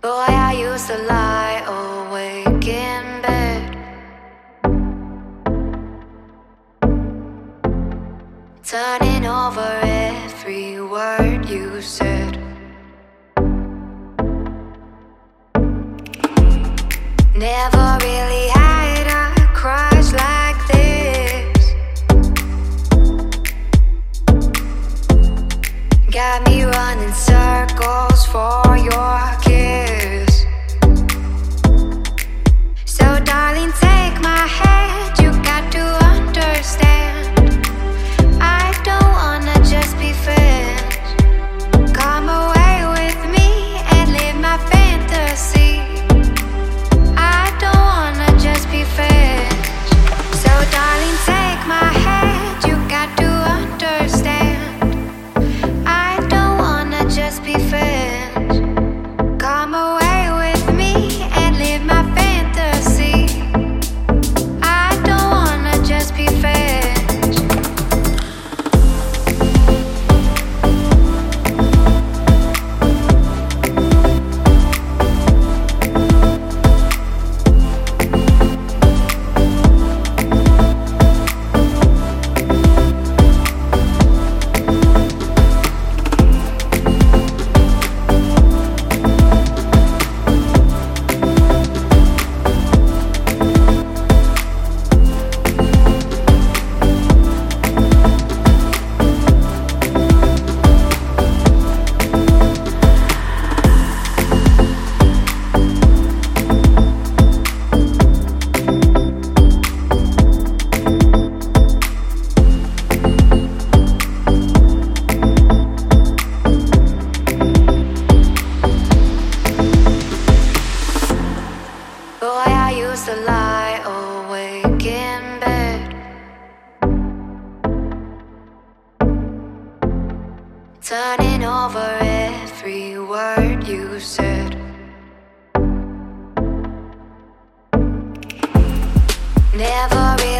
Boy, I used to lie awake in bed. Turning over every word you said. Never really had a crush like this. Got me running circles for your Boy, I used to lie awake in bed. Turning over every word you said. Never really